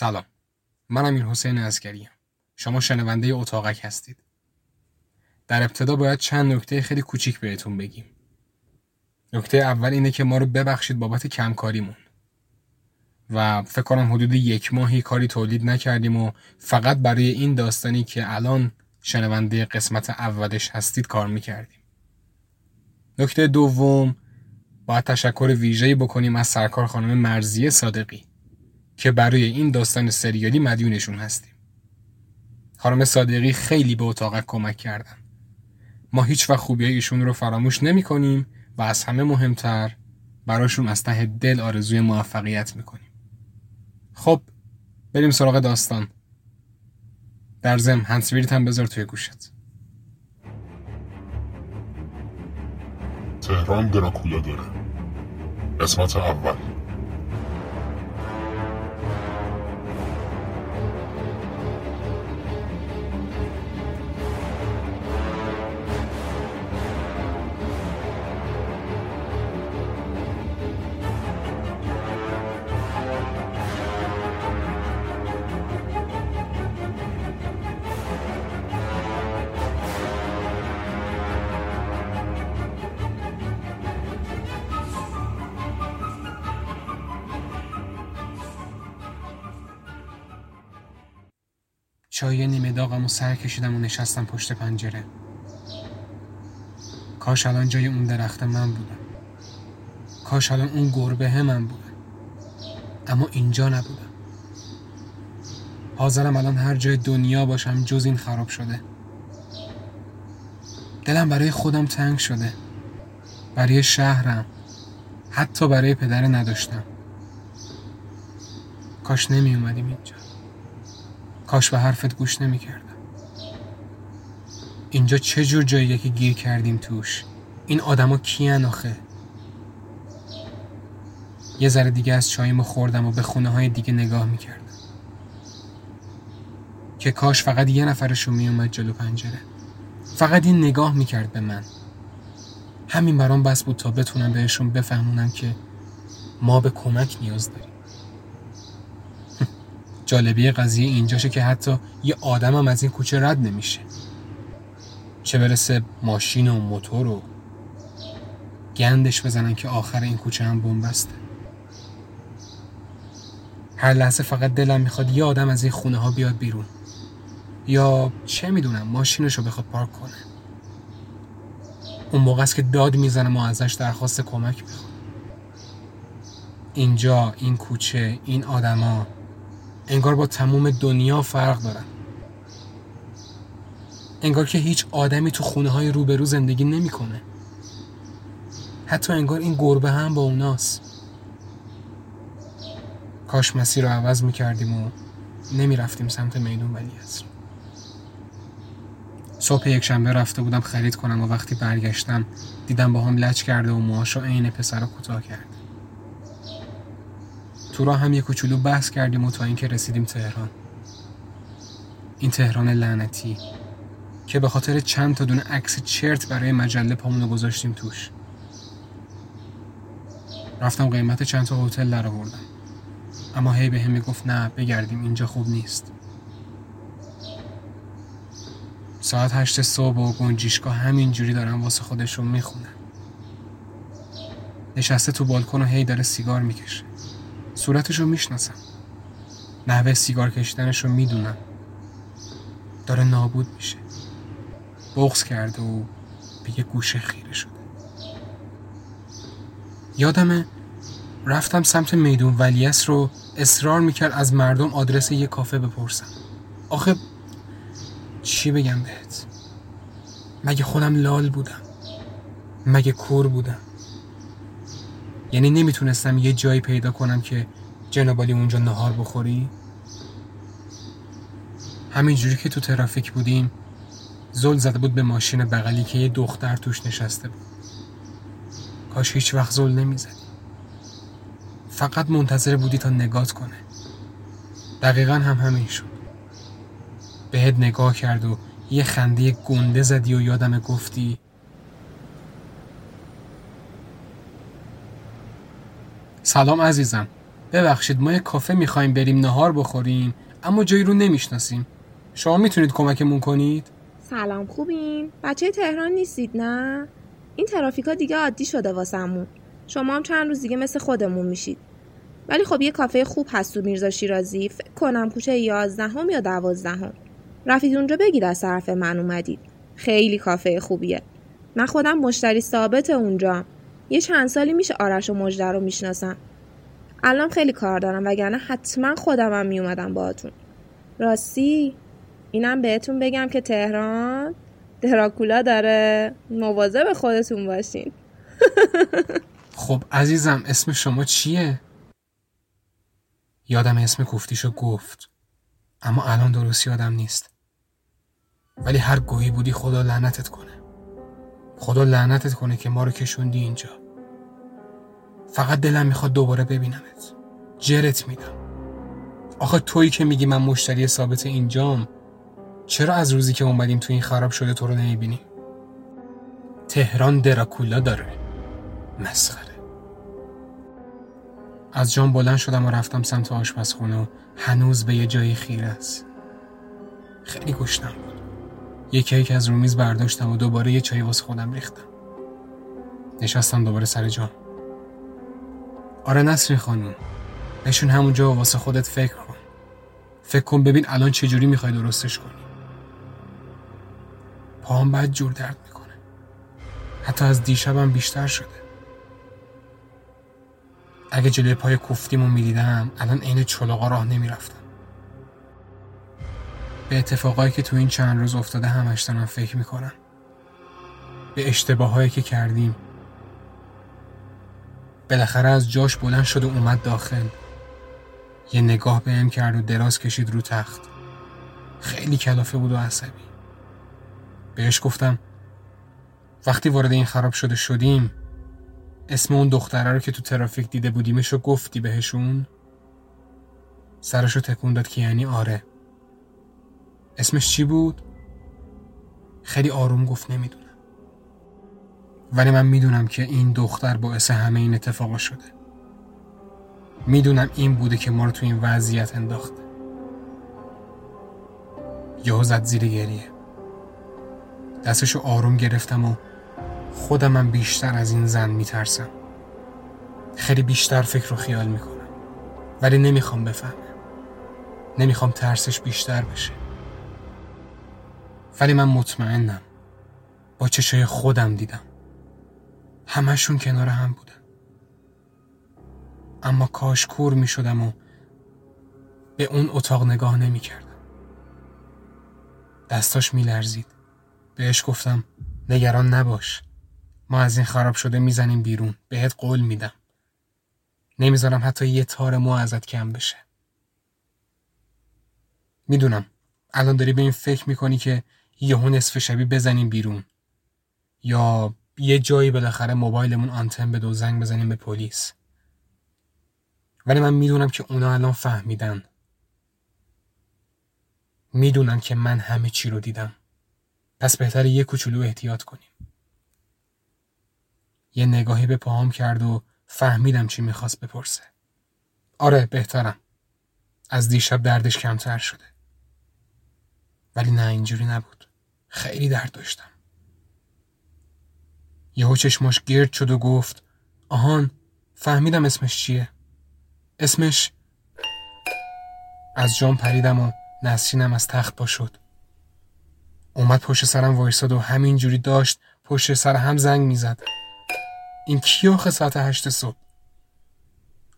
سلام. من امیر حسین ازگریم شما شنونده اتاقک هستید. در ابتدا باید چند نکته خیلی کوچیک بهتون بگیم. نکته اول اینه که ما رو ببخشید بابت کمکاریمون. و فکر کنم حدود یک ماهی کاری تولید نکردیم و فقط برای این داستانی که الان شنونده قسمت اولش هستید کار می‌کردیم. نکته دوم باید تشکر ویژه‌ای بکنیم از سرکار خانم مرزیه صادقی. که برای این داستان سریالی مدیونشون هستیم. خانم صادقی خیلی به اتاقک کمک کردن. ما هیچ وقت خوبی ایشون رو فراموش نمی کنیم و از همه مهمتر براشون از ته دل آرزوی موفقیت می‌کنیم. خب بریم سراغ داستان. در زم هنسویریت هم بذار توی گوشت. تهران دراکولا داره قسمت اول چای نیمه داغم و سر کشیدم و نشستم پشت پنجره. کاش الان جای اون درخت من بودم کاش الان اون گربه من بودم اما اینجا نبودم حاضرم الان هر جای دنیا باشم جز این خراب شده. دلم برای خودم تنگ شده. برای شهرم. حتی برای پدر نداشتم. کاش نمی اومدیم اینجا. کاش به حرفت گوش نمی کردم اینجا چه جور جاییه که گیر کردیم توش؟ این آدما کیان آخه؟ یه ذره دیگه از چاییمو خوردم و به خونه های دیگه نگاه می‌کردم. که کاش فقط یه نفرشون میومد جلو پنجره. فقط این نگاه می‌کرد به من. همین برام بس بود تا بتونم بهشون بفهمونم که ما به کمک نیاز داریم. جالبی قضیه اینجاشه که حتی یه آدمم از این کوچه رد نمیشه. چه برسه ماشین و موتور و گندش بزنن که آخر این کوچه هم بنبسته هر لحظه فقط دلم می‌خواد یه آدم از این خونه ها بیاد بیرون. یا چه می‌دونم ماشینش رو بخواد پارک کنه. اون موقع است که داد می‌زنم و ازش درخواست کمک می‌خوام. اینجا این کوچه این آدما انگار با تموم دنیا فرق دارن. انگار که هیچ آدمی تو خونه های روبرو زندگی نمی‌کنه. حتی انگار این گربه هم با اوناست. کاش مسیر رو عوض می‌کردیم و نمی‌رفتیم سمت میدون ولی از صبح یک شنبه رفته بودم خرید کنم و وقتی برگشتم دیدم با هم لچ کرده و موهاشو عین پسر رو کوتاه کرد راه هم یه کوچولو بحث کردیم و تا اینکه رسیدیم تهران. این تهران لعنتی که به خاطر چند تا دونه عکس چرت برای مجله پامونو گذاشتیم توش. رفتم قیمت چند تا هتل در آوردم. اما هی به هم می‌گفت نه بگردیم اینجا خوب نیست. ساعت هشت صبح و گنجیشگاه همینجوری دارن واسه خودشون می‌خونن. نشسته تو بالکن و هی داره سیگار می‌کشه. صورتش رو می‌شناسم. نحوه سیگار کشیدنش رو می‌دونم. داره نابود میشه. بغز کرده و به یه گوشه خیره شده. یادمه رفتم سمت میدون ولیس رو اصرار می‌کرد از مردم آدرس یه کافه بپرسم آخه چی بگم بهت؟ مگه خودم لال بودم؟ مگه کور بودم؟ یعنی نمی‌تونستم یه جایی پیدا کنم که جنابالی اونجا نهار بخوری؟ همینجوری که تو ترافیک بودیم زل زده بود به ماشین بغلی که یه دختر توش نشسته بود. کاش هیچ وقت زل نمی‌زدی. فقط منتظر بودی تا نگات کنه. دقیقا هم همین شد. بهت نگاه کرد و یه خنده گنده زدی و یادم گفتی سلام عزیزم. ببخشید ما یه کافه می‌خوایم بریم نهار بخوریم اما جایی رو نمی‌شناسیم. شما می‌تونید کمکمون کنید؟ سلام خوبین؟ بچه تهران نیستید نه؟ این ترافیکا دیگه عادی شده واسمون. شما هم چند روز دیگه مثل خودمون میشید. ولی خب یه کافه خوب هست تو میرزا شیرازی. فکر کنم کوچه یازدهم یا دوازدهم. رفتید اونجا بگید از طرف من اومدید. خیلی کافه خوبیه. من خودم مشتری ثابت اونجا یه چند سالی میشه آرش و مجده رو می‌شناسم. الان خیلی کار دارم وگرنه حتما خودمم میومدم باهاتون. راستی اینم بهتون بگم که تهران دراکولا داره. مواظب خودتون باشین. خب عزیزم اسم شما چیه؟ یادم اسم کوفتیشو گفت. اما الان درست یادم نیست. ولی هر گویی بودی خدا لعنتت کنه. خدا لعنتت کنه که ما رو کشوندی اینجا. فقط دلم می‌خواد دوباره ببینمت. جرت میدم. آخه تویی که میگی من مشتری ثابت اینجام چرا از روزی که اومدیم تو این خراب شده تو رو نمی‌بینیم تهران دراکولا داره. مسخره. از جام بلند شدم و رفتم سمت آشپزخونه و هنوز به یه جایی خیره است. خیلی گشنم بود. یه کیک از رومیز برداشتم و دوباره یه چای واسه خودم ریختم. نشستم دوباره سر جام. آره نسری خانم. بشون همونجا واسه خودت فکر کن. فکر کن ببین الان چجوری می‌خوای درستش کنی. پاهم بعد جور درد می‌کنه. حتی از دیشبم بیشتر شده. اگه جلوی پای کوفتیمو می‌دیدم الان عین چلاقا راه نمی‌رفتم. به اتفاقایی که تو این چند روز افتاده همش دارم فکر می‌کنم. به اشتباهایی که کردیم بالاخره از جاش بلند شد و اومد داخل. یه نگاه بهم کرد و دراز کشید رو تخت. خیلی کلافه بود و عصبی. بهش گفتم وقتی وارد این خراب شده شدیم اسم اون دختره رو که تو ترافیک دیده بودیمشو گفتی بهشون؟ سرشو تکون داد که یعنی آره. اسمش چی بود؟ خیلی آروم گفت نمی‌دونم. ولی من می‌دونم که این دختر باعث همه این اتفاقا شده. می‌دونم این بوده که ما رو تو این وضعیت انداخته یهو زد زیر گریه. دستشو آروم گرفتم و خودم من بیشتر از این زن میترسم. خیلی بیشتر فکر و خیال می‌کنم. ولی نمی‌خوام بفهمم. نمی‌خوام ترسش بیشتر بشه. ولی من مطمئنم. با چشای خودم دیدم. همشون کنار هم بودن. اما کاش کور می شدم و به اون اتاق نگاه نمی کردم دستاش می لرزید بهش گفتم نگران نباش. ما از این خراب شده می‌زنیم بیرون. بهت قول میدم. نمی‌ذارم حتی یه تار مو ازت کم بشه. می‌دونم الان داری به این فکر می‌کنی که یهو نصف شبی بزنیم بیرون. یا یه جایی بالاخره موبایلمون آنتن به و زنگ بزنیم به پلیس. ولی من می‌دونم که اونا الان فهمیدن. می‌دونن که من همه چی رو دیدم. پس بهتر یه کوچولو احتیاط کنیم. یه نگاهی به پاهام کرد و فهمیدم چی می‌خواست بپرسه. آره بهترم. از دیشب دردش کمتر شده. ولی نه اینجوری نبود. خیلی درد داشتم. یهو چشماش گرد شد و گفت آهان فهمیدم اسمش چیه. اسمش؟ از جام پریدم و نسرینم از تخت پا شد. اومد پشت سرم وایساد و همینجوری داشت پشت سر هم زنگ می‌زد. این کی آخه ساعت هشت صبح؟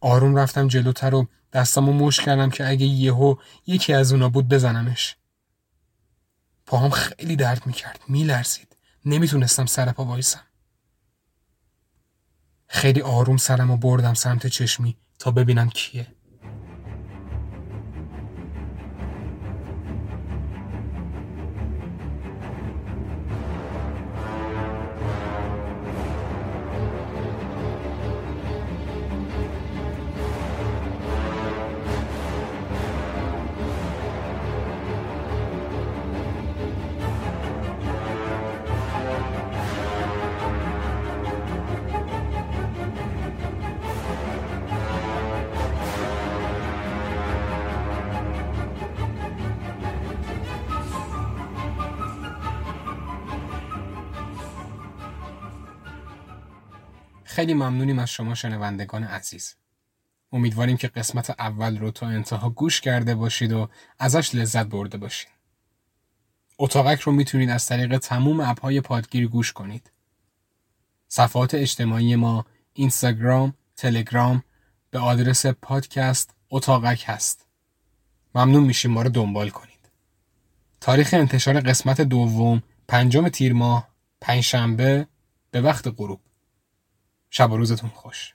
آروم رفتم جلوتر و دستمو مش کردم که اگه یهو یکی از اونا بود بزنمش. پاهم خیلی درد می‌کرد میلرزید. نمی‌تونستم سر پا وایسم. خیلی آروم سرم و بردم سمت چشمی تا ببینم کیه. خیلی ممنونیم از شما شنوندگان عزیز. امیدواریم که قسمت اول رو تا انتها گوش کرده باشید و ازش لذت برده باشید. اتاقک رو می‌تونید از طریق تموم اپهای پادگیر گوش کنید. صفحات اجتماعی ما اینستاگرام، تلگرام به آدرس پادکست اتاقک هست. ممنون میشیم ما رو دنبال کنید. تاریخ انتشار قسمت دوم پنجم تیر ماه پنجشنبه به وقت غروب. شب و روزتون خوش.